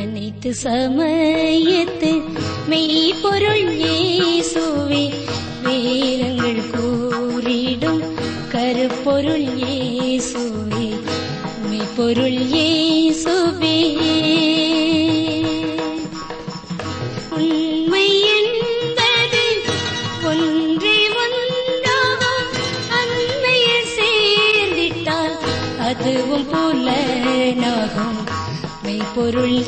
அனைத்து சமயத்து மெய்ப்பொருள் இயேசுவே பொருள் இயேசுவே உண்மை மெய்ப்பொருள்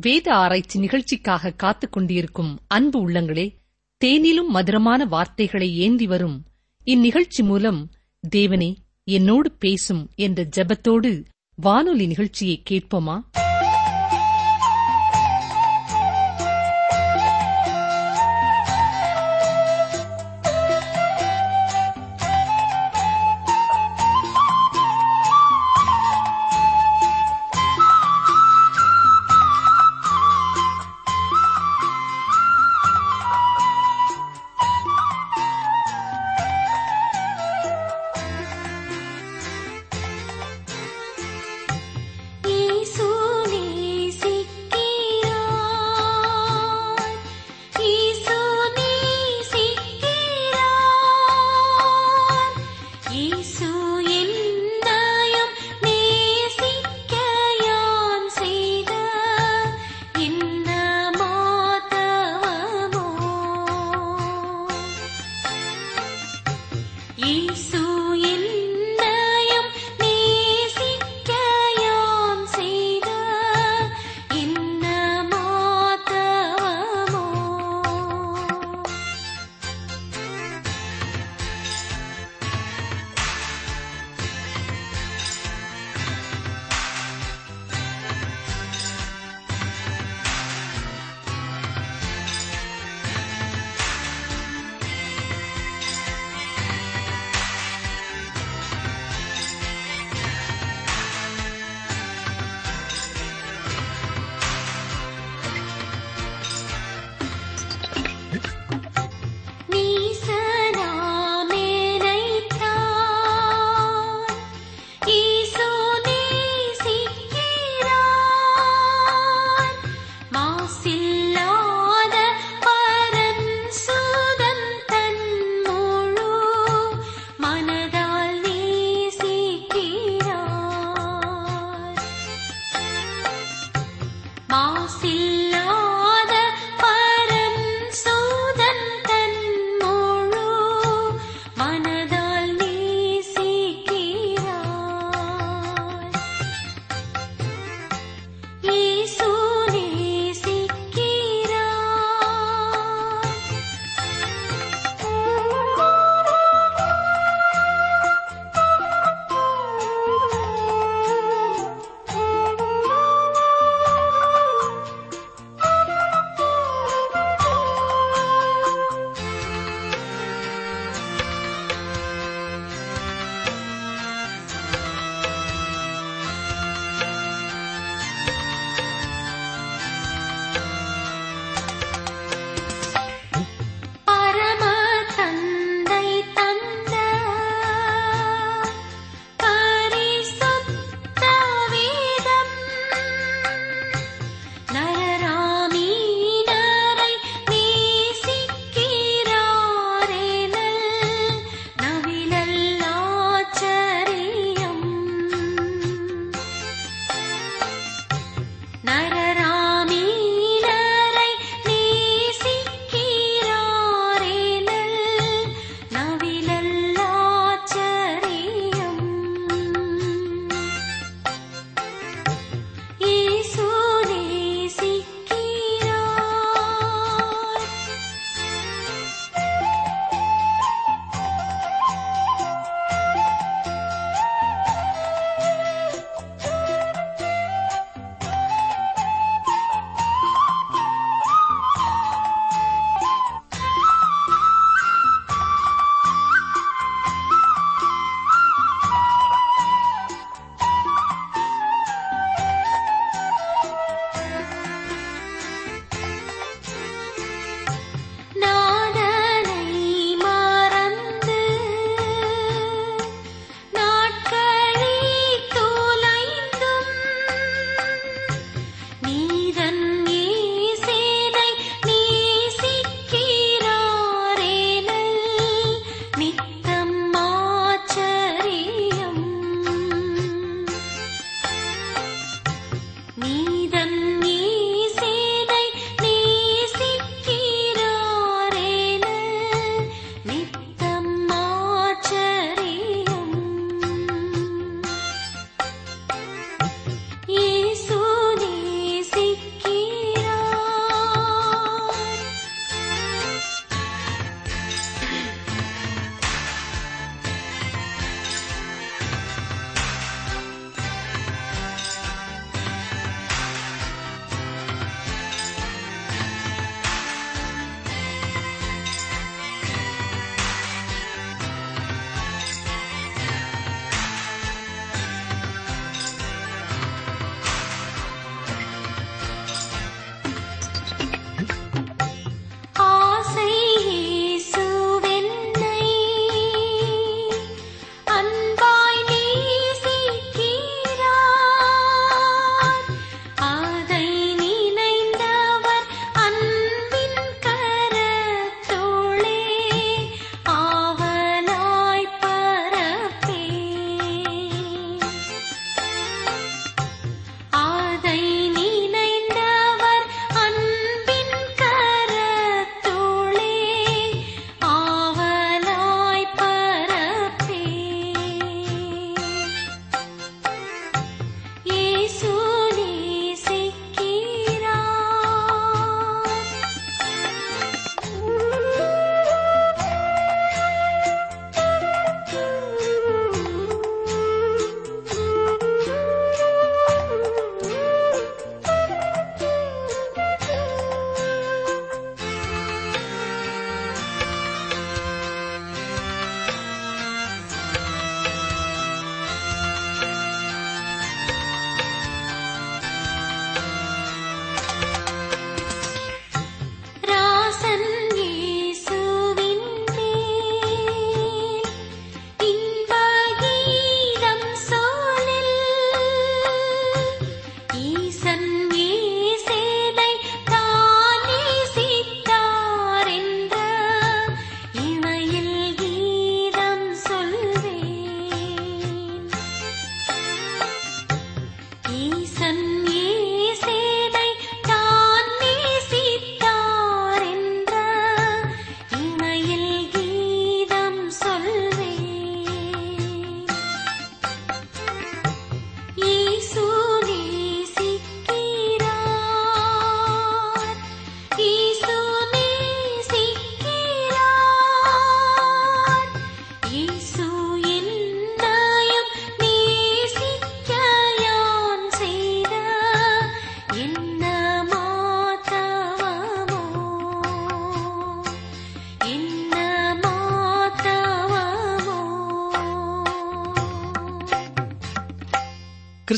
வேத ஆராய்ச்சி நிகழ்ச்சிக்காக காத்துக் கொண்டிருக்கும் அன்பு உள்ளங்களே தேனிலும் மதுரமான வார்த்தைகளை ஏந்தி வரும் இந்நிகழ்ச்சி மூலம் தேவனே என்னோடு பேசும் என்ற ஜெபத்தோடு வானொலி நிகழ்ச்சியை கேட்போமா?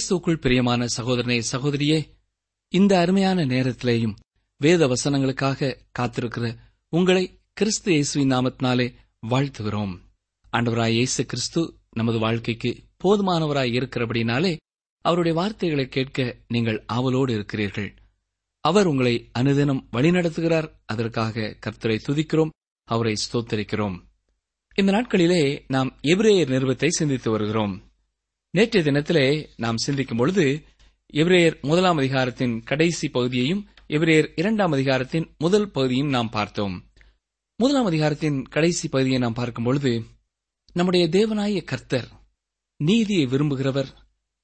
கிறிஸ்துக்குள் பிரியமான சகோதரனே சகோதரியே இந்த அருமையான நேரத்திலேயும் வேத வசனங்களுக்காக காத்திருக்கிற உங்களை கிறிஸ்து இயேசுவின் நாமத்தினாலே வாழ்த்துகிறோம். ஆண்டவராய் இயேசு கிறிஸ்து நமது வாழ்க்கைக்கு போதுமானவராய் இருக்கிறபடினாலே அவருடைய வார்த்தைகளை கேட்க நீங்கள் ஆவலோடு இருக்கிறீர்கள். அவர் உங்களை அனுதினம் வழிநடத்துகிறார். அதற்காக கர்த்தரை துதிக்கிறோம் அவரை ஸ்தோத்தரிக்கிறோம். இந்த நாட்களிலே நாம் எபிரேயர் நிறுவத்தை சிந்தித்து வருகிறோம். நேற்றைய தினத்திலே நாம் சிந்திக்கும் பொழுது எபிரேயர் முதலாம் அதிகாரத்தின் கடைசி பகுதியையும் எபிரேயர் இரண்டாம் அதிகாரத்தின் முதல் பகுதியும் நாம் பார்த்தோம். முதலாம் அதிகாரத்தின் கடைசி பகுதியை நாம் பார்க்கும் பொழுது நம்முடைய தேவனாய கர்த்தர் நீதியை விரும்புகிறவர்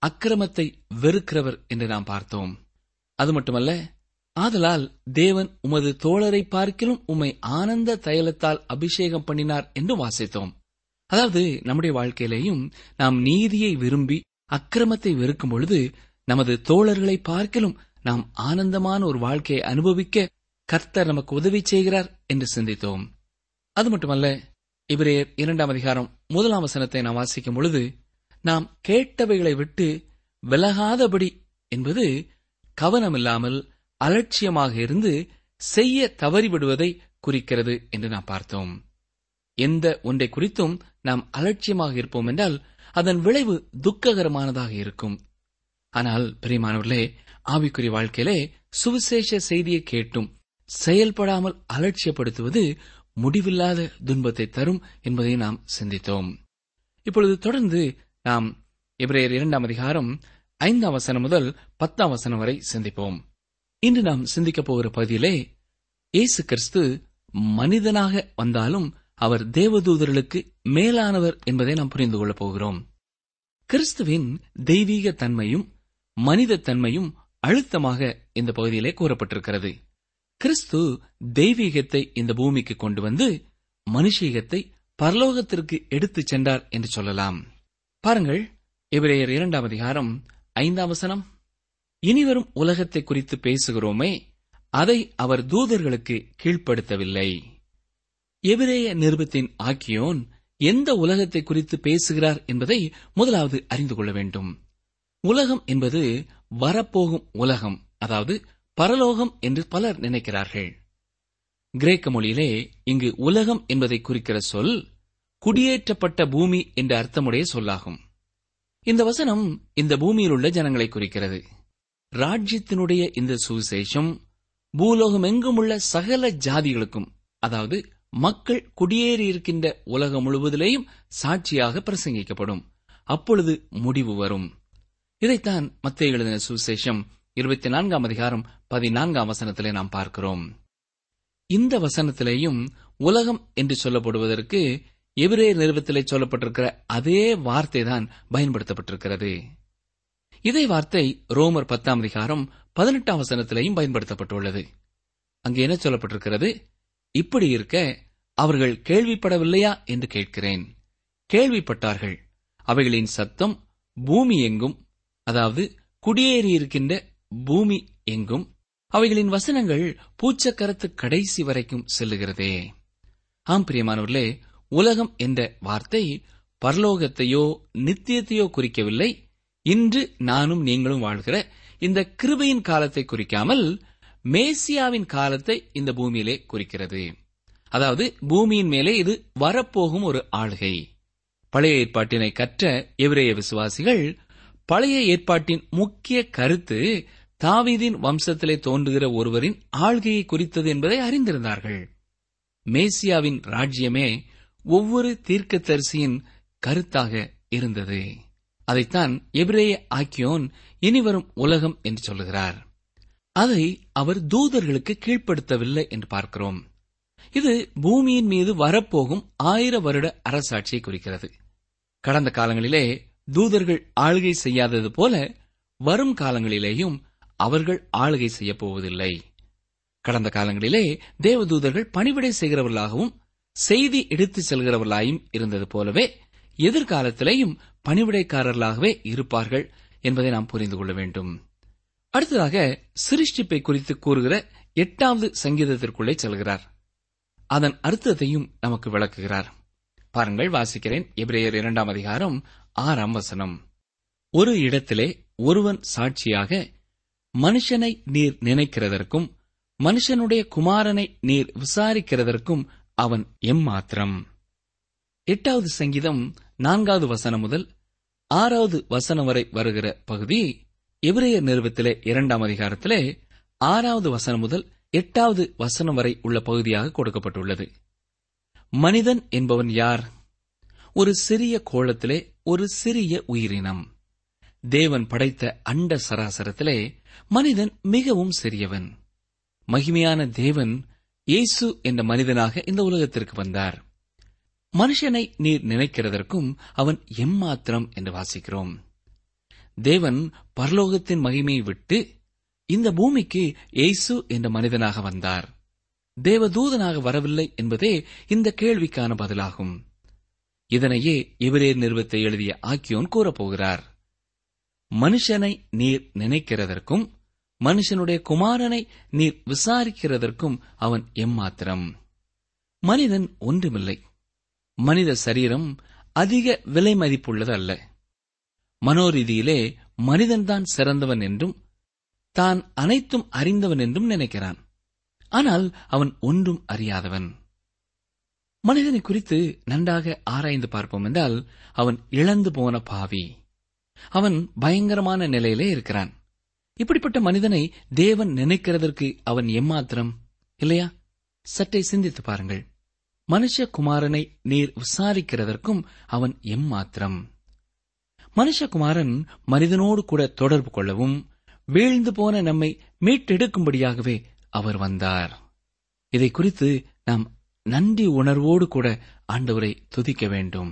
அக்கிரமத்தை வெறுக்கிறவர் என்று நாம் பார்த்தோம். அது மட்டுமல்ல ஆதலால் தேவன் உமது தோழரை பார்க்கிலும் உம்மை ஆனந்த தைலத்தால் அபிஷேகம் பண்ணினார் என்று வாசித்தோம். அதாவது நம்முடைய வாழ்க்கையிலேயும் நாம் நீதியை விரும்பி அக்கிரமத்தை வெறுக்கும் பொழுது நமது தோழர்களை பார்க்கிலும் நாம் ஆனந்தமான ஒரு வாழ்க்கையை அனுபவிக்க கர்த்தர் நமக்கு உதவி செய்கிறார் என்று சிந்தித்தோம். அது மட்டுமல்ல இவரேர் இரண்டாம் அதிகாரம் முதலாம் வசனத்தை நாம் வாசிக்கும் பொழுது நாம் கேட்டவைகளை விட்டு விலகாதபடி என்பது கவனமில்லாமல் அலட்சியமாக இருந்து செய்ய தவறிவிடுவதை குறிக்கிறது என்று நாம் பார்த்தோம். எந்த ஒன்றை குறித்தும் நாம் அலட்சியமாக இருப்போம் என்றால் அதன் விளைவு துக்ககரமானதாக இருக்கும். ஆனால் பிரியமானவர்களே ஆவிக்குரிய வாழ்க்கையிலே சுவிசேஷ செய்தியை கேட்டும் செயல்படாமல் அலட்சியப்படுத்துவது முடிவில்லாத துன்பத்தை தரும் என்பதை நாம் சிந்தித்தோம். இப்பொழுது தொடர்ந்து நாம் எபிரேயர் இரண்டாம் அதிகாரம் ஐந்தாம் வசனம் முதல் பத்தாம் வசனம் வரை சிந்திப்போம். இன்று நாம் சிந்திக்கப் போகிற பகுதியிலே இயேசு கிறிஸ்து மனிதனாக வந்தாலும் அவர் தேவதூதர்களுக்கு மேலானவர் என்பதை நாம் புரிந்து கொள்ளப் போகிறோம். கிறிஸ்துவின் தெய்வீக தன்மையும் மனித தன்மையும் அழுத்தமாக இந்த பகுதியிலே கூறப்பட்டிருக்கிறது. கிறிஸ்து தெய்வீகத்தை இந்த பூமிக்கு கொண்டு வந்து மனுஷீகத்தை பரலோகத்திற்கு எடுத்துச் சென்றார் என்று சொல்லலாம். பாருங்கள் இவரையர் இரண்டாம் அதிகாரம் ஐந்தாம் வசனம். இனிவரும் உலகத்தை குறித்து பேசுகிறோமே அதை அவர் தூதர்களுக்கு கீழ்ப்படுத்தவில்லை. எபிரேய நிருபத்தின் ஆக்கியோன் எந்த உலகத்தை குறித்து பேசுகிறார் என்பதை முதலாவது அறிந்து கொள்ள வேண்டும். உலகம் என்பது வரப்போகும் உலகம் அதாவது பரலோகம் என்று பலர் நினைக்கிறார்கள். கிரேக்க மொழியிலே இங்கு உலகம் என்பதை குறிக்கிற சொல் குடியேற்றப்பட்ட பூமி என்ற அர்த்தமுடைய சொல்லாகும். இந்த வசனம் இந்த பூமியில் உள்ள ஜனங்களை குறிக்கிறது. ராஜ்யத்தினுடைய இந்த சுவிசேஷம் பூலோகம் எங்கும் உள்ள சகல ஜாதிகளுக்கும் அதாவது மக்கள் குடியேறியிருக்கின்ற உலகம் முழுவதிலேயும் சாட்சியாக பிரசங்கிக்கப்படும். அப்பொழுது முடிவு வரும். இதைத்தான் மத்திய எழுதின சுவிசேஷம் இருபத்தி நான்காம் அதிகாரம் பதினான்காம் வசனத்திலே நாம் பார்க்கிறோம். இந்த வசனத்திலேயும் உலகம் என்று சொல்லப்படுவதற்கு எபிரே நிறுவத்திலே சொல்லப்பட்டிருக்கிற அதே வார்த்தை தான் பயன்படுத்தப்பட்டிருக்கிறது. இதே வார்த்தை ரோமர் பத்தாம் அதிகாரம் பதினெட்டாம் வசனத்திலேயும் பயன்படுத்தப்பட்டுள்ளது. அங்கே என்ன சொல்லப்பட்டிருக்கிறது? இப்படி இருக்க அவர்கள் கேள்விப்படவில்லையா என்று கேட்கிறேன். கேள்விப்பட்டார்கள். அவைகளின் சத்தம் பூமி எங்கும் அதாவது குடியேறியிருக்கின்ற பூமி எங்கும். அவைகளின் வசனங்கள் பூச்சக்கரத்து கடைசி வரைக்கும் செல்லுகிறதே. ஆம் பிரியமானவர்களே உலகம் என்ற வார்த்தை பரலோகத்தையோ நித்தியத்தையோ குறிக்கவில்லை. இன்று நானும் நீங்களும் வாழ்கிற இந்த கிருபையின் காலத்தை குறிக்காமல் மேசியாவின் காலத்தை இந்த பூமியிலே குறிக்கிறது. அதாவது பூமியின் மேலே இது வரப்போகும் ஒரு ஆளுகை. பழைய ஏற்பாட்டினை கற்ற எவரேய விசுவாசிகள் பழைய ஏற்பாட்டின் முக்கிய கருத்து தாவீதின் வம்சத்திலே தோன்றுகிற ஒருவரின் ஆள்கையை குறித்தது என்பதை அறிந்திருந்தார்கள். மேசியாவின் ராஜ்யமே ஒவ்வொரு தீர்க்கதரிசியின் கருத்தாக இருந்தது. அதைத்தான் எபிரேய ஆக்கியோன் இனிவரும் உலகம் என்று சொல்லுகிறார். அதை அவர் தூதர்களுக்கு கீழ்ப்படுத்தவில்லை என்று பார்க்கிறோம். இது பூமியின் மீது வரப்போகும் ஆயிர வருட அரசாட்சியை குறிக்கிறது. கடந்த காலங்களிலே தூதர்கள் ஆளுகை செய்யாதது போல வரும் காலங்களிலேயும் அவர்கள் ஆளுகை செய்யப் போவதில்லை. கடந்த காலங்களிலே தேவதூதர்கள் பணிவிடை செய்கிறவர்களாகவும் செய்தி எடுத்துச் செல்கிறவர்களாயும் இருந்தது போலவே எதிர்காலத்திலேயும் பணிவிடைக்காரர்களாகவே இருப்பார்கள் என்பதை நாம் புரிந்து கொள்ள வேண்டும். அடுத்ததாக சிருஷ்டிப்பை குறித்து கூறுகிற எட்டாவது சங்கீதத்திற்குள்ளே செல்கிறார். அதன் அர்த்தத்தையும் நமக்கு விளக்குகிறார். பாருங்கள் வாசிக்கிறேன். எபிரேயர் இரண்டாம் அதிகாரம் ஆறாம் வசனம். ஒரு இடத்திலே ஒருவன் சாட்சியாக மனுஷனை நீர் நினைக்கிறதற்கும் மனுஷனுடைய குமாரனை நீர் விசாரிக்கிறதற்கும் அவன் எம்மாத்திரம்? எட்டாவது சங்கீதம் நான்காவது வசனம் முதல் ஆறாவது வசனம் வரை வருகிற பகுதி எபிரேயர் நிறுவத்திலே இரண்டாம் அதிகாரத்திலே ஆறாவது வசனம் முதல் எட்டாவது வசனம் வரை உள்ள பகுதியாக கொடுக்கப்பட்டுள்ளது. மனிதன் என்பவன் யார்? ஒரு சிறிய கோலத்திலே ஒரு சிறிய உயிரினம். தேவன் படைத்த அண்ட சராசரத்திலே மனிதன் மிகவும் சிறியவன். மகிமையான தேவன் இயேசு என்ற மனிதனாக இந்த உலகத்திற்கு வந்தார். மனுஷனை நீர் நினைக்கிறதற்கும் அவன் எம்மாத்திரம் என்று வாசிக்கிறோம். தேவன் பரலோகத்தின் மகிமையை விட்டு இந்த பூமிக்கு இயேசு என்ற மனிதனாக வந்தார். தேவதூதனாக வரவில்லை என்பதே இந்த கேள்விக்கான பதிலாகும். இதனையே எபிரேர் நிறுவத்தை எழுதிய ஆக்கியோன் கூறப்போகிறார். மனுஷனை நீர் நினைக்கிறதற்கும் மனுஷனுடைய குமாரனை நீர் விசாரிக்கிறதற்கும் அவன் எம்மாத்திரம். மனிதன் ஒன்றுமில்லை. மனித சரீரம் அதிக விலை மதிப்புள்ளது அல்ல மனோரீதியிலே மனிதன்தான் சிறந்தவன் என்றும் தான் அனைத்தும் அறிந்தவன் என்றும் நினைக்கிறான். ஆனால் அவன் ஒன்றும் அறியாதவன். மனிதனை குறித்து நன்றாக ஆராய்ந்து பார்ப்போம் என்றால் அவன் இழந்து போன பாவி. அவன் பயங்கரமான நிலையிலே இருக்கிறான். இப்படிப்பட்ட மனிதனை தேவன் நினைக்கிறதற்கு அவன் எம்மாத்திரம் இல்லையா? சற்றே சிந்தித்து பாருங்கள். மனுஷகுமாரனை நீர் விசாரிக்கிறதற்கும் அவன் எம்மாத்திரம். மனுஷகுமாரன் மனிதனோடு கூட தொடர்பு கொள்ளவும் வீழ்ந்து போன நம்மை மீட்டெடுக்கும்படியாகவே அவர் வந்தார். இதை குறித்து நாம் நன்றி உணர்வோடு கூட ஆண்டவரை துதிக்க வேண்டும்.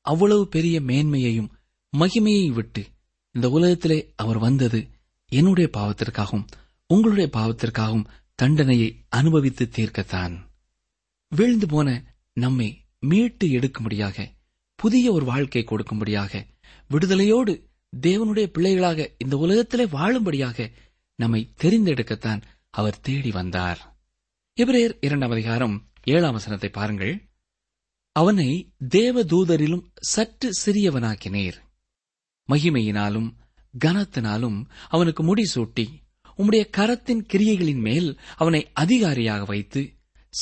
அவ்வளவு பெரிய மேன்மையையும் மகிமையை விட்டு இந்த உலகத்திலே அவர் வந்தது என்னுடைய பாவத்திற்காகவும் உங்களுடைய பாவத்திற்காகவும் தண்டனையை அனுபவித்து தீர்க்கத்தான். வீழ்ந்து போன நம்மை மீட்டு எடுக்கும்படியாக புதிய ஒரு வாழ்க்கை கொடுக்கும்படியாக விடுதலையோடு தேவனுடைய பிள்ளைகளாக இந்த உலகத்திலே வாழும்படியாக நம்மை தெரிந்தெடுக்கத்தான் அவர் தேடி வந்தார். எபிரேயர் இரண்டாம் அதிகாரம் ஏழாம் வசனத்தை பாருங்கள். அவனை தேவதூதரிலும் சற்று சிறியவனாக்கினீர். மகிமையினாலும் கனத்தினாலும் அவனுக்கு முடிசூட்டி உம்முடைய கரத்தின் கிரியைகளின் மேல் அவனை அதிகாரியாக வைத்து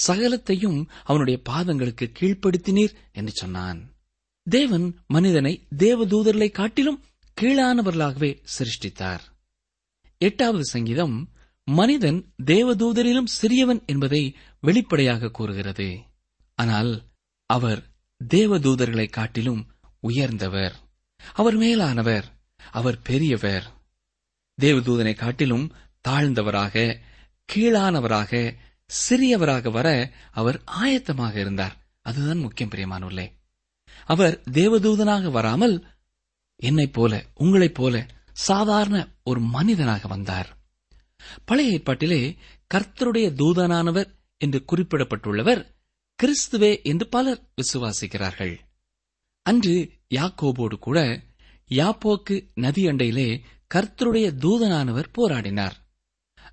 சகலத்தையும் அவனுடைய பாதங்களுக்கு கீழ்ப்படுத்தினீர் என்று சொன்னான். தேவன் மனிதனை தேவதூதர்களை காட்டிலும் கீழானவர்களாகவே சிருஷ்டித்தார். எட்டாவது சங்கீதம் மனிதன் தேவதூதரிலும் சிறியவன் என்பதை வெளிப்படையாக கூறுகிறது. ஆனால் அவர் தேவதூதர்களை காட்டிலும் உயர்ந்தவர். அவர் மேலானவர் அவர் பெரியவர். தேவதூதனை காட்டிலும் தாழ்ந்தவராக கீழானவராக சிறியவராக வர அவர் ஆயத்தமாக இருந்தார். அதுதான் முக்கியம் பிரியமானுள்ளே அவர் தேவதூதனாக வராமல் என்னைப் போல உங்களைப் போல சாதாரண ஒரு மனிதனாக வந்தார். பழைய ஏற்பாட்டிலே கர்த்தருடைய தூதனானவர் என்று குறிப்பிடப்பட்டுள்ளவர் கிறிஸ்துவே என்று பலர் விசுவாசிக்கிறார்கள். அன்று யாக்கோபோடு கூட யாப்போக்கு நதி அண்டையிலே கர்த்தருடைய தூதனானவர் போராடினார்.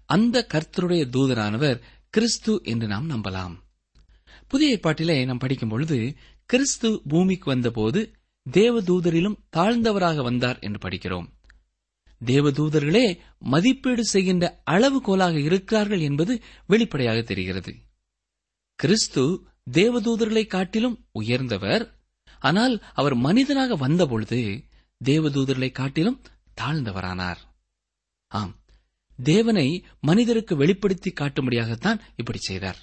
அந்த கர்த்தருடைய தூதனானவர் கிறிஸ்து என்று நாம் நம்பலாம். புதிய ஏற்பாட்டிலே நாம் படிக்கும் பொழுது கிறிஸ்து பூமிக்கு வந்தபோது தேவதூதரிலும் தாழ்ந்தவராக வந்தார் என்று படிக்கிறோம். தேவதூதர்களே மதிப்பீடு செய்கின்ற அளவுகோலாக இருக்கிறார்கள் என்பது வெளிப்படையாக தெரிகிறது. கிறிஸ்து தேவதூதர்களை காட்டிலும் உயர்ந்தவர் ஆனால் அவர் மனிதனாக வந்தபொழுது தேவதூதர்களை காட்டிலும் தாழ்ந்தவரானார். ஆம் தேவனை மனிதருக்கு வெளிப்படுத்தி காட்டும்படியாகத்தான் இப்படி செய்தார்.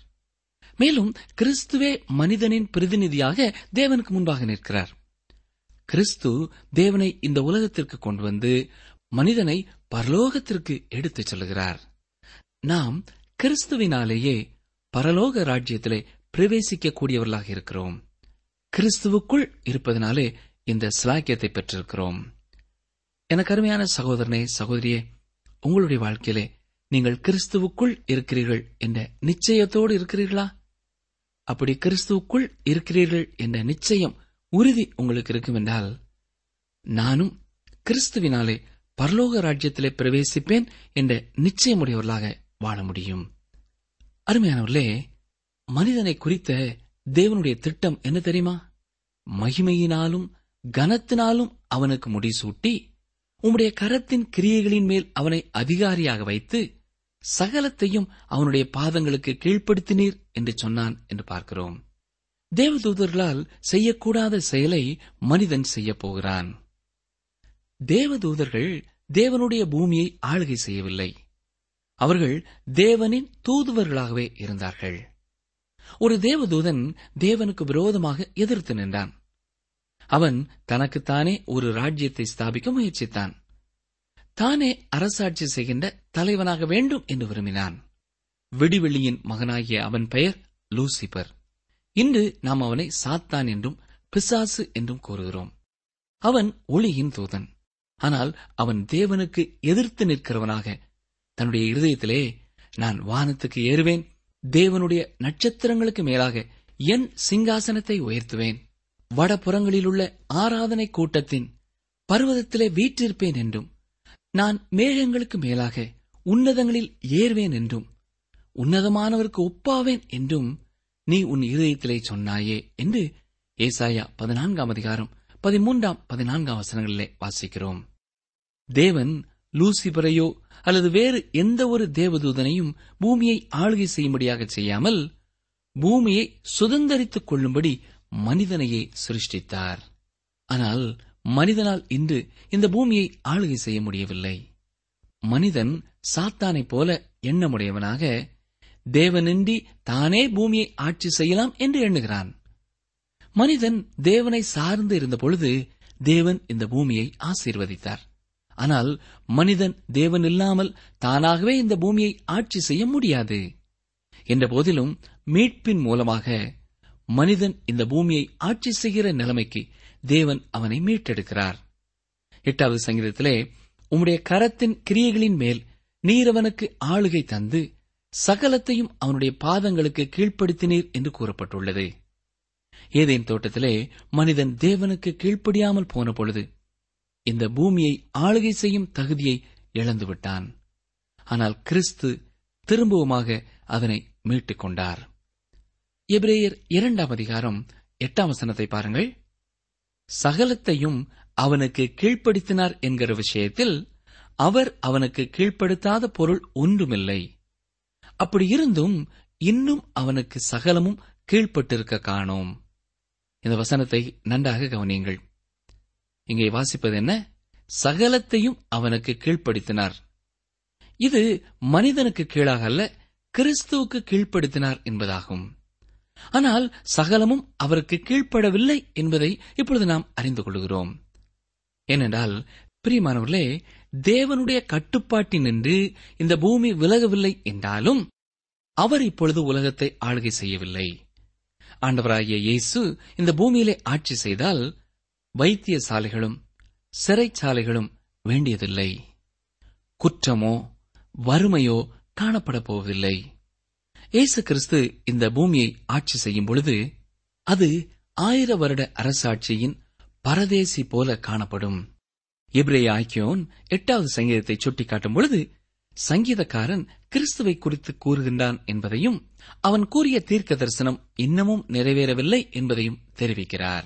மேலும் கிறிஸ்துவே மனிதனின் பிரதிநிதியாக தேவனுக்கு முன்பாக நிற்கிறார். கிறிஸ்து தேவனை இந்த உலகத்திற்கு கொண்டு வந்து மனிதனை பரலோகத்திற்கு எடுத்துச் செல்கிறார். நாம் கிறிஸ்துவினாலேயே பரலோக ராஜ்யத்திலே பிரவேசிக்கக்கூடியவர்களாக இருக்கிறோம். கிறிஸ்துவுக்குள் இருப்பதனாலே இந்த சிலாக்கியத்தை பெற்றிருக்கிறோம். எனக்கு அருமையான சகோதரனே சகோதரியே உங்களுடைய வாழ்க்கையிலே நீங்கள் கிறிஸ்துவுக்குள் இருக்கிறீர்கள் என்ற நிச்சயத்தோடு இருக்கிறீர்களா? அப்படி கிறிஸ்துவுக்குள் இருக்கிறீர்கள் என்ற நிச்சயம் உறுதி உங்களுக்கு இருக்கும் என்றால் நானும் கிறிஸ்துவினாலே பரலோக ராஜ்யத்திலே பிரவேசிப்பேன் என்ற நிச்சயமுடையவர்களாக வாழ முடியும். அருமையானவர்களே மனிதனை குறித்த தேவனுடைய திட்டம் என்ன தெரியுமா? மகிமையினாலும் கனத்தினாலும் அவனுக்கு முடிசூட்டி உம்முடைய கரத்தின் கிரியைகளின் மேல் அவனை அதிகாரியாக வைத்து சகலத்தையும் அவனுடைய பாதங்களுக்கு கீழ்ப்படுத்தினீர் என்று சொன்னான் என்று பார்க்கிறோம். தேவதூதர்களால் செய்யக்கூடாத செயலை மனிதன் செய்யப் போகிறான். தேவதூதர்கள் தேவனுடைய பூமியை ஆளுகை செய்யவில்லை. அவர்கள் தேவனின் தூதுவர்களாகவே இருந்தார்கள். ஒரு தேவதூதன் தேவனுக்கு விரோதமாக எதிர்த்து நின்றான். அவன் தனக்குத்தானே ஒரு ராஜ்யத்தை ஸ்தாபிக்க முயற்சித்தான். தானே அரசாட்சி செய்கின்ற தலைவனாக வேண்டும் என்று விரும்பினான். விடிவெளியின் மகனாகிய அவன் பெயர் லூசிபர். இன்று நாம் அவனை சாத்தான் என்றும் பிசாசு என்றும் கூறுகிறோம். அவன் ஒளியின் தூதன். ஆனால் அவன் தேவனுக்கு எதிர்த்து நிற்கிறவனாக தன்னுடைய இருதயத்திலே நான் வானத்துக்கு ஏறுவேன் தேவனுடைய நட்சத்திரங்களுக்கு மேலாக என் சிங்காசனத்தை உயர்த்துவேன் வடபுறங்களிலுள்ள ஆராதனை கூட்டத்தின் பர்வதத்திலே வீற்றிருப்பேன் என்றும் நான் மேகங்களுக்கு மேலாக உன்னதங்களில் ஏறுவேன் என்றும் உன்னதமானவருக்கு ஒப்பாவேன் என்றும் நீ உன் இருதயத்திலே சொன்னாயே என்று ஏசாயா பதினான்காம் அதிகாரம் பதிமூன்றாம் பதினான்காம் வசனங்களிலே வாசிக்கிறோம். தேவன் லூசிபரையோ அல்லது வேறு எந்த ஒரு தேவதூதனையும் பூமியை ஆளுகை செய்யும்படியாக செய்யாமல் பூமியை சுதந்தரித்துக் கொள்ளும்படி மனிதனையே சிருஷ்டித்தார். ஆனால் மனிதனால் இன்று இந்த பூமியை ஆளுகை செய்ய முடியவில்லை. மனிதன் சாத்தானைப் போல எண்ணமுடையவனாக தேவனின்றி தானே பூமியை ஆட்சி செய்யலாம் என்று எண்ணுகிறான். மனிதன் தேவனை சார்ந்து இருந்த பொழுது தேவன் இந்த பூமியை ஆசீர்வதித்தார். ஆனால் மனிதன் தேவன் இல்லாமல் தானாகவே இந்த பூமியை ஆட்சி செய்ய முடியாது. என்ற போதிலும் மீட்பின் மூலமாக மனிதன் இந்த பூமியை ஆட்சி செய்கிற நிலைமைக்கு தேவன் அவனை மீட்டெடுக்கிறார். எட்டாவது சங்கீதத்திலே உம்முடைய கரத்தின் கிரியைகளின் மேல் நீர் அவனுக்கு ஆளுகை தந்து சகலத்தையும் அவனுடைய பாதங்களுக்கு கீழ்ப்படுத்தினீர் என்று கூறப்பட்டுள்ளது. ஏதேன் தோட்டத்திலே மனிதன் தேவனுக்கு கீழ்ப்படியாமல் போன பொழுது இந்த பூமியை ஆளுகை செய்யும் தகுதியை இழந்துவிட்டான். ஆனால் கிறிஸ்து திரும்பவுமாக அதனை மீட்டுக் கொண்டார் எபிரேயர் இரண்டாம் அதிகாரம் எட்டாம் வசனத்தை பாருங்கள். சகலத்தையும் அவனுக்கு கீழ்ப்படுத்தினார் என்கிற விஷயத்தில் அவர் அவனுக்கு கீழ்ப்படுத்தாத பொருள் ஒன்றுமில்லை. அப்படி இருந்தும் இன்னும் அவனுக்கு சகலமும் கீழ்ப்பட்டிருக்க காணோம். இந்த வசனத்தை நன்றாக கவனியுங்கள். இங்கே வாசிப்பது என்ன? சகலத்தையும் அவனுக்கு கீழ்ப்படுத்தினார். இது மனிதனுக்கு கீழாக அல்ல கிறிஸ்துவுக்கு கீழ்ப்படுத்தினார் என்பதாகும். ஆனால் சகலமும் அவருக்கு கீழ்ப்படவில்லை என்பதை இப்பொழுது நாம் அறிந்து கொள்கிறோம். ஏனென்றால் பிரியமானவர்களே தேவனுடைய கட்டுப்பாட்டினின்று இந்த பூமி விலகவில்லை என்றாலும் அவர் இப்பொழுது உலகத்தை ஆளுகை செய்யவில்லை. ஆண்டவராகிய இயேசு இந்த பூமியிலே ஆட்சி செய்தால் வைத்திய சாலைகளும் சிறைச்சாலைகளும் வேண்டியதில்லை. குற்றமோ வறுமையோ காணப்பட போவதில்லை. இயேசு கிறிஸ்து இந்த பூமியை ஆட்சி செய்யும் பொழுது அது ஆயிர வருட அரசாட்சியின் பரதேசி போல காணப்படும். இப்ரே ஆக்கியோன் எட்டாவது சங்கீதத்தை சுட்டிக்காட்டும் பொழுது சங்கீதக்காரன் கிறிஸ்துவை குறித்து கூறுகின்றான் என்பதையும் அவன் கூறிய தீர்க்க தரிசனம் இன்னமும் நிறைவேறவில்லை என்பதையும் தெரிவிக்கிறார்.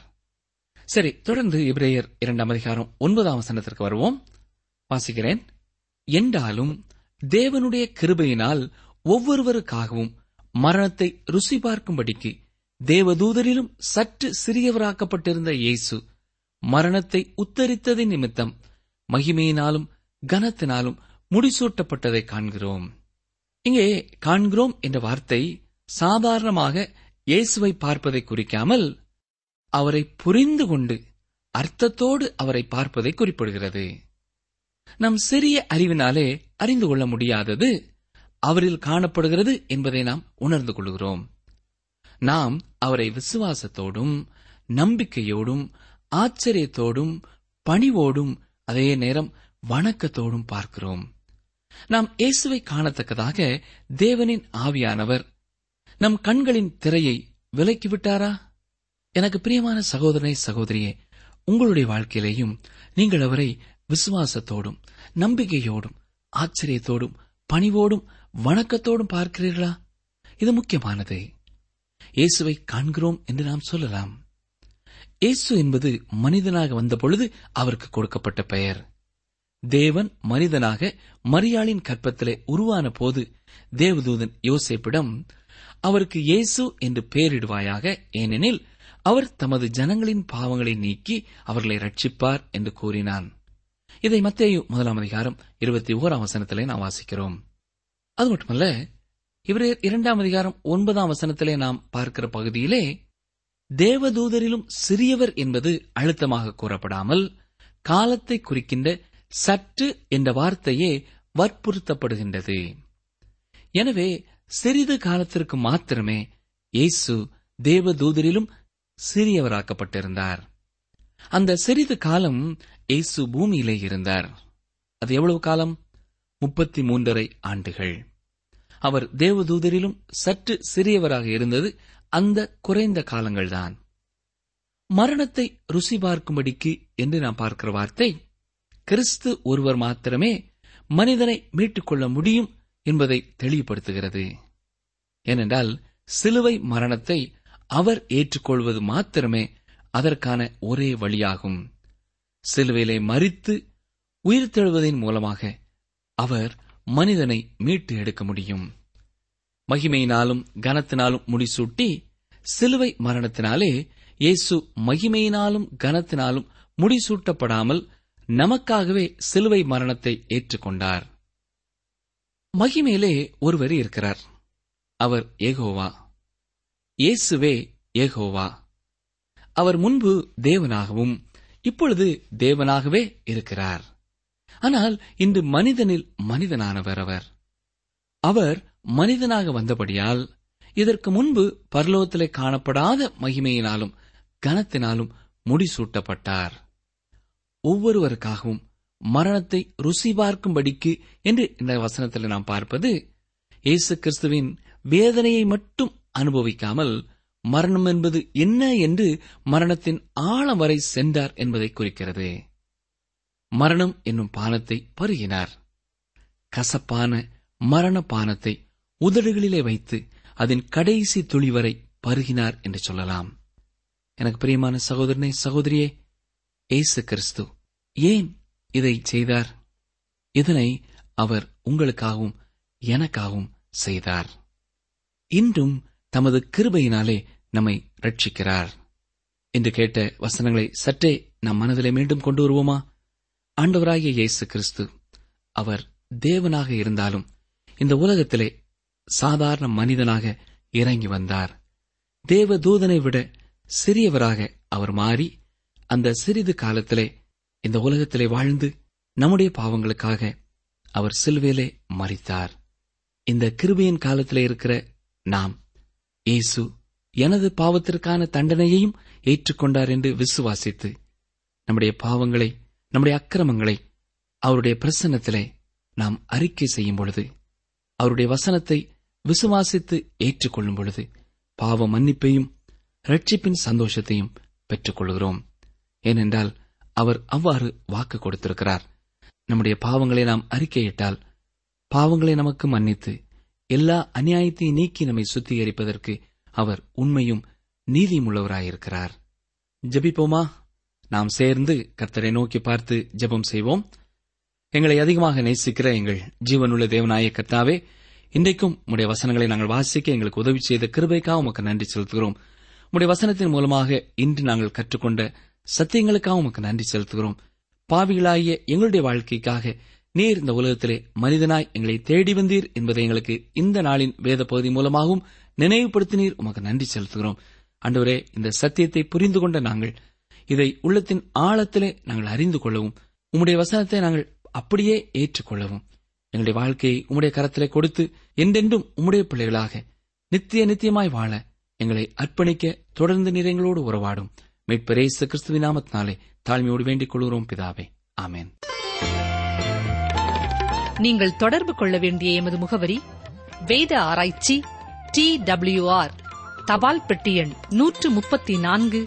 சரி தொடர்ந்து இப்ரேயர் இரண்டாம் அதிகாரம் ஒன்பதாம் வசனத்திற்கு வருவோம். வாசிக்கிறேன். என்றாலும் தேவனுடைய கிருபையினால் ஒவ்வொருவருக்காகவும் மரணத்தை ருசி பார்க்கும்படிக்கு தேவதூதரிலும் சற்று சிறியவராக்கப்பட்டிருந்த இயேசு மரணத்தை உத்தரித்ததின் நிமித்தம் மகிமையினாலும் கனத்தினாலும் முடிசூட்டப்பட்டதை காண்கிறோம். இங்கே காண்கிறோம் என்ற வார்த்தை சாதாரணமாக இயேசுவை பார்ப்பதை குறிக்காமல் அவரை புரிந்து கொண்டு அர்த்தத்தோடு அவரை பார்ப்பதை குறிப்பிடுகிறது. நம் சிறிய அறிவினாலே அறிந்து கொள்ள முடியாதது அவரில் காணப்படுகிறது என்பதை நாம் உணர்ந்து கொள்கிறோம். நாம் அவரை விசுவாசத்தோடும் நம்பிக்கையோடும் ஆச்சரியத்தோடும் பணிவோடும் அதே நேரம் வணக்கத்தோடும் பார்க்கிறோம். நாம் இயேசுவை காணத்தக்கதாக தேவனின் ஆவியானவர் நம் கண்களின் திரையை விலக்கிவிட்டாரா? எனக்கு பிரியமான சகோதரனை சகோதரியே உங்களுடைய வாழ்க்கையிலேயும் நீங்கள் அவரை விசுவாசத்தோடும் நம்பிக்கையோடும் ஆச்சரியத்தோடும் பணிவோடும் வணக்கத்தோடும் பார்க்கிறீர்களா? இது முக்கியமானது. இயேசுவை காண்கிறோம் என்று நாம் சொல்லலாம். இயேசு என்பது மனிதனாக வந்தபொழுது அவருக்கு கொடுக்கப்பட்ட பெயர். தேவன் மனிதனாக மரியாளின் கற்பத்திலே உருவான போது தேவதூதன் யோசிப்பிடம் அவருக்கு இயேசு என்று பெயரிடுவாயாக ஏனெனில் அவர் தமது ஜனங்களின் பாவங்களை நீக்கி அவர்களை ரட்சிப்பார் என்று கூறினான். இதை மத்தேயு முதலாம் அதிகாரம் இருபத்தி ஓராம் வசனத்திலே நாம் வாசிக்கிறோம். அது மட்டுமல்ல இவரே இரண்டாம் அதிகாரம் ஒன்பதாம் வசனத்திலே நாம் பார்க்கிற பகுதியிலே தேவதூதரிலும் சிறியவர் என்பது அழுத்தமாக கூறப்படாமல் காலத்தை குறிக்கின்ற சற்று என்ற வார்த்தையே வற்புறுத்தப்படுகின்றது. எனவே சிறிது காலத்திற்கு மாத்திரமே இயேசு தேவதூதரிலும் சிறியவராக்கப்பட்டிருந்தார். அந்த சிறிது காலம் இயேசு பூமியிலே இருந்தார். அது எவ்வளவு காலம்? முப்பத்தி மூன்றரை ஆண்டுகள். அவர் தேவதூதரிலும் சற்று சிறியவராக இருந்தது அந்த குறைந்த காலங்கள்தான். மரணத்தை ருசி பார்க்கும்படிக்கு என்று நாம் பார்க்கிற வார்த்தை கிறிஸ்து ஒருவர் மாத்திரமே மனிதனை மீட்டுக் கொள்ள முடியும் என்பதை தெளிவுபடுத்துகிறது. ஏனென்றால் சிலுவை மரணத்தை அவர் ஏற்றுக்கொள்வது மாத்திரமே அதற்கான ஒரே வழியாகும். சிலுவையிலே மறித்து உயிர் தெழுவதன் மூலமாக அவர் மனிதனை மீட்டு எடுக்க முடியும். மகிமையினாலும் கனத்தினாலும் முடிசூட்டி சிலுவை மரணத்தினாலே இயேசு மகிமையினாலும் கனத்தினாலும் முடிசூட்டப்படாமல் நமக்காகவே சிலுவை மரணத்தை ஏற்றுக்கொண்டார். மகிமையிலே ஒருவர் இருக்கிறார். அவர் ஏகோவா இயேசுவே ஏகோவா அவர் முன்பு தேவனாகவும் இப்பொழுது தேவனாகவே இருக்கிறார். ஆனால் இன்று மனிதனில் மனிதனானவர் அவர் அவர் மனிதனாக வந்தபடியால் இதற்கு முன்பு பரலோகத்திலே காணப்படாத மகிமையினாலும் கனத்தினாலும் முடிசூட்டப்பட்டார். ஒவ்வொருவருக்காகவும் மரணத்தை ருசி பார்க்கும்படிக்கு என்று இந்த வசனத்தில் நாம் பார்ப்பது இயேசு கிறிஸ்துவின் வேதனையை மட்டும் அனுபவிக்காமல் மரணம் என்பது என்ன என்று மரணத்தின் ஆழம் வரை சென்றார் என்பதை குறிக்கிறது. மரணம் என்னும் பானத்தை பருகினார். கசப்பான மரண பானத்தை உதடுகளிலே வைத்து அதன் கடைசி துளி வரை பருகினார் என்று சொல்லலாம். எனக்கு பிரியமான சகோதரனே சகோதரியே ஏசு கிறிஸ்து ஏன் இதை செய்தார்? இதனை அவர் உங்களுக்காகவும் எனக்காகவும் செய்தார். இன்றும் தமது கிருபையினாலே நம்மை ரட்சிக்கிறார். என்று கேட்ட வசனங்களை சற்றே நம் மனதிலே மீண்டும் கொண்டு வருவோமா? ஆண்டவராகிய இயேசு கிறிஸ்து அவர் தேவனாக இருந்தாலும் இந்த உலகத்திலே சாதாரண மனிதனாக இறங்கி வந்தார். தேவ தூதனை விட சிறியவராக அவர் மாறி அந்த சிறிது காலத்திலே இந்த உலகத்திலே வாழ்ந்து நம்முடைய பாவங்களுக்காக அவர் சில்வேலே மறித்தார் இந்த கிருபையின் காலத்திலே இருக்கிற நாம் இயேசு எனது பாவத்திற்கான தண்டனையையும் ஏற்றுக்கொண்டார் என்று விசுவாசித்து நம்முடைய பாவங்களை நம்முடைய அக்கிரமங்களை அவருடைய பிரசன்னத்திலே நாம் அறிக்கை செய்யும் பொழுது அவருடைய வசனத்தை விசுவாசித்து ஏற்றுக்கொள்ளும் பொழுது பாவ மன்னிப்பையும் ரட்சிப்பின் சந்தோஷத்தையும் பெற்றுக்கொள்கிறோம். ஏனென்றால் அவர் அவ்வாறு வாக்கு கொடுத்திருக்கிறார். நம்முடைய பாவங்களை நாம் அறிக்கையிட்டால் பாவங்களை நமக்கு மன்னித்து எல்லா அநியாயத்தையும் நீக்கி நம்மை சுத்திகரிப்பதற்கு அவர் உண்மையும் நீதியுமுள்ளவராயிருக்கிறார். ஜபிப்போமா? நாம் சேர்ந்து கர்த்தரை நோக்கி பார்த்து ஜெபம் செய்வோம். எங்களை அதிகமாக நேசிக்கிற எங்கள் ஜீவனுள்ள தேவநாய கர்த்தாவே இன்றைக்கும் உடைய வசனங்களை நாங்கள் வாசிக்க எங்களுக்கு உதவி செய்த கிருபைக்காக உமக்கு நன்றி செலுத்துகிறோம். உடைய வசனத்தின் மூலமாக இன்று நாங்கள் கற்றுக்கொண்ட சத்தியங்களுக்காக உமக்கு நன்றி செலுத்துகிறோம். பாவிகளாகிய எங்களுடைய வாழ்க்கைக்காக நீர் இந்த உலகத்திலே மனிதனாய் எங்களை தேடி வந்தீர் என்பதை எங்களுக்கு இந்த நாளின் வேத பகுதி மூலமாகவும் நினைவுபடுத்தினீர். உமக்கு நன்றி செலுத்துகிறோம். அன்றுவரே இந்த சத்தியத்தை புரிந்து கொண்ட நாங்கள் இதை உள்ளத்தின் ஆழத்திலே நாங்கள் அறிந்து கொள்ளவும் உம்முடைய வசனத்தை நாங்கள் அப்படியே ஏற்றுக்கொள்ளவும். எங்களுடைய வாழ்க்கையை உம்முடைய கரத்திலே கொடுத்து என்றென்றும் உம்முடைய பிள்ளைகளாக நித்திய நித்தியமாய் வாழ எங்களை அர்ப்பணிக்க தொடர்ந்து நிறைங்களோடு உறவாடும். மீட்பரேசு கிறிஸ்துவின் நாமத்தினாலே தாழ்மையோடு வேண்டிக் கொள்கிறோம் பிதாவே. ஆமேன். நீங்கள் தொடர்பு கொள்ள வேண்டிய எமது முகவரி வேத ஆராய்ச்சி டி டபிள்யூ ஆர் தபால் பெட்டி எண் நூற்று முப்பத்தி நான்கு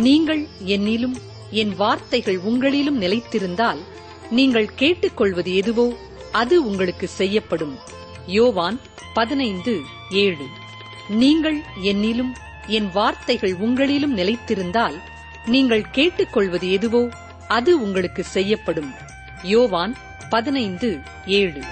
நீங்கள் என்னிலும் என் வார்த்தைகள் உங்களிலும் நிலைத்திருந்தால் நீங்கள் கேட்டுக்கொள்வது எதுவோ அது உங்களுக்கு செய்யப்படும். யோவான் பதினைந்து ஏழு. நீங்கள் என்னிலும் என் வார்த்தைகள் உங்களிலும் நிலைத்திருந்தால் நீங்கள் கேட்டுக்கொள்வது எதுவோ அது உங்களுக்கு செய்யப்படும். யோவான் பதினைந்து ஏழு.